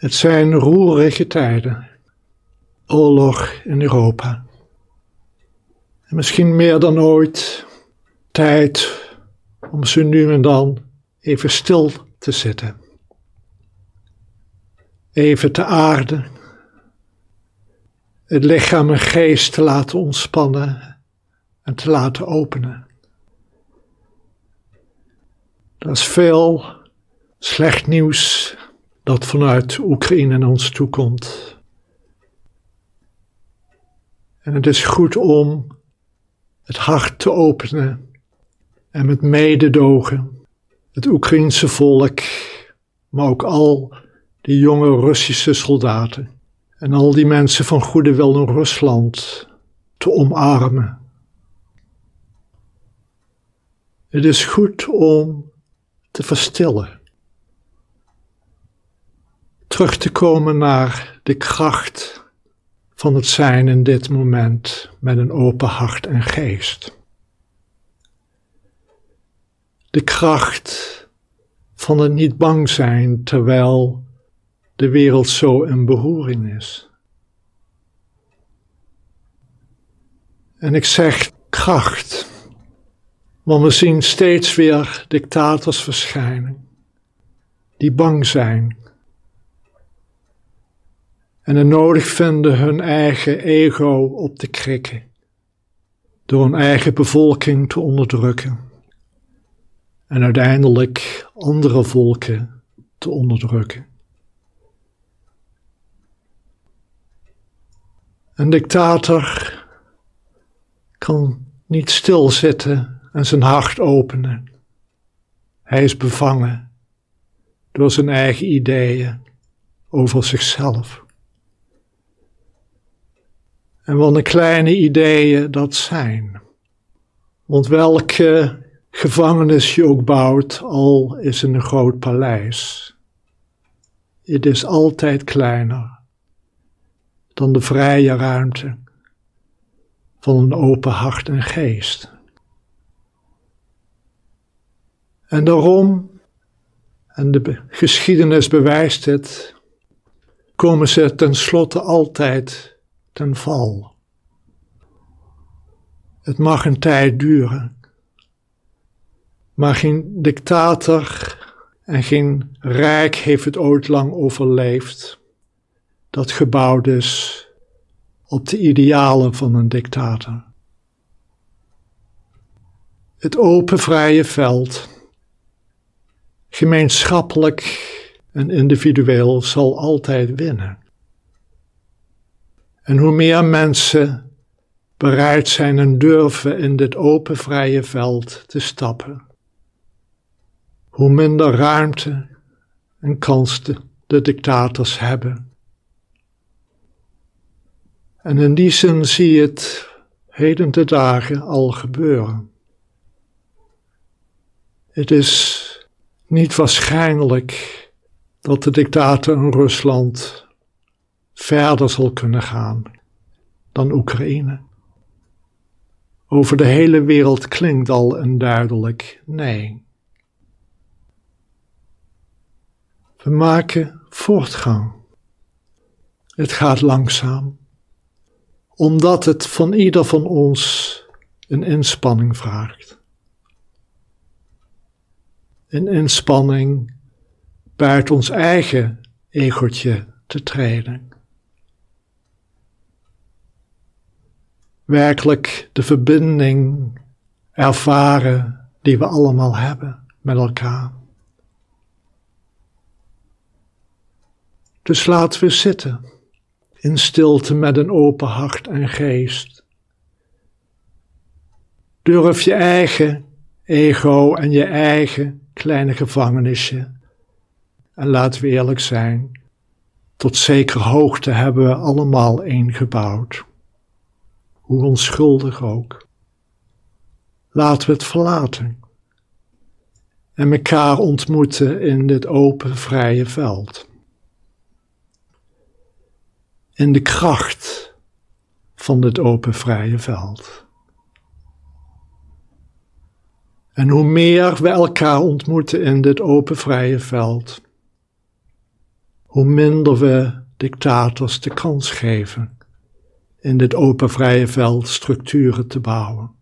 Het zijn roerige tijden. Oorlog in Europa. En misschien meer dan ooit tijd om ze nu en dan even stil te zitten. Even te aarden. Het lichaam en geest te laten ontspannen en te laten openen. Er is veel slecht nieuws dat vanuit Oekraïne naar ons toe komt. En het is goed om het hart te openen en met mededogen het Oekraïense volk, maar ook al die jonge Russische soldaten en al die mensen van goede wil in Rusland te omarmen. Het is goed om te verstillen terug te komen naar de kracht van het zijn in dit moment met een open hart en geest. De kracht van het niet bang zijn terwijl de wereld zo in beroering is. En ik zeg kracht, want we zien steeds weer dictators verschijnen die bang zijn en het nodig vinden hun eigen ego op te krikken, door hun eigen bevolking te onderdrukken en uiteindelijk andere volken te onderdrukken. Een dictator kan niet stilzitten en zijn hart openen. Hij is bevangen door zijn eigen ideeën over zichzelf. En wat een kleine ideeën dat zijn. Want welke gevangenis je ook bouwt, al is in een groot paleis, het is altijd kleiner dan de vrije ruimte van een open hart en geest. En daarom, en de geschiedenis bewijst het, komen ze tenslotte altijd ten val. Het mag een tijd duren, maar geen dictator en geen rijk heeft het ooit lang overleefd dat gebouwd is op de idealen van een dictator. Het open vrije veld, gemeenschappelijk en individueel, zal altijd winnen. En hoe meer mensen bereid zijn en durven in dit open vrije veld te stappen, hoe minder ruimte en kans de, de dictators hebben. En in die zin zie je het heden te dagen al gebeuren. Het is niet waarschijnlijk dat de dictator in Rusland verder zal kunnen gaan dan Oekraïne. Over de hele wereld klinkt al een duidelijk nee. We maken voortgang. Het gaat langzaam, omdat het van ieder van ons een inspanning vraagt. Een inspanning buiten ons eigen egootje te treden. Werkelijk de verbinding ervaren die we allemaal hebben met elkaar. Dus laten we zitten in stilte met een open hart en geest. Durf je eigen ego en je eigen kleine gevangenisje. En laten we eerlijk zijn, tot zekere hoogte hebben we allemaal één gebouwd hoe onschuldig ook. Laten we het verlaten en elkaar ontmoeten in dit open, vrije veld. In de kracht van dit open, vrije veld. En hoe meer we elkaar ontmoeten in dit open, vrije veld, hoe minder we dictators de kans geven in dit open vrije veld structuren te bouwen.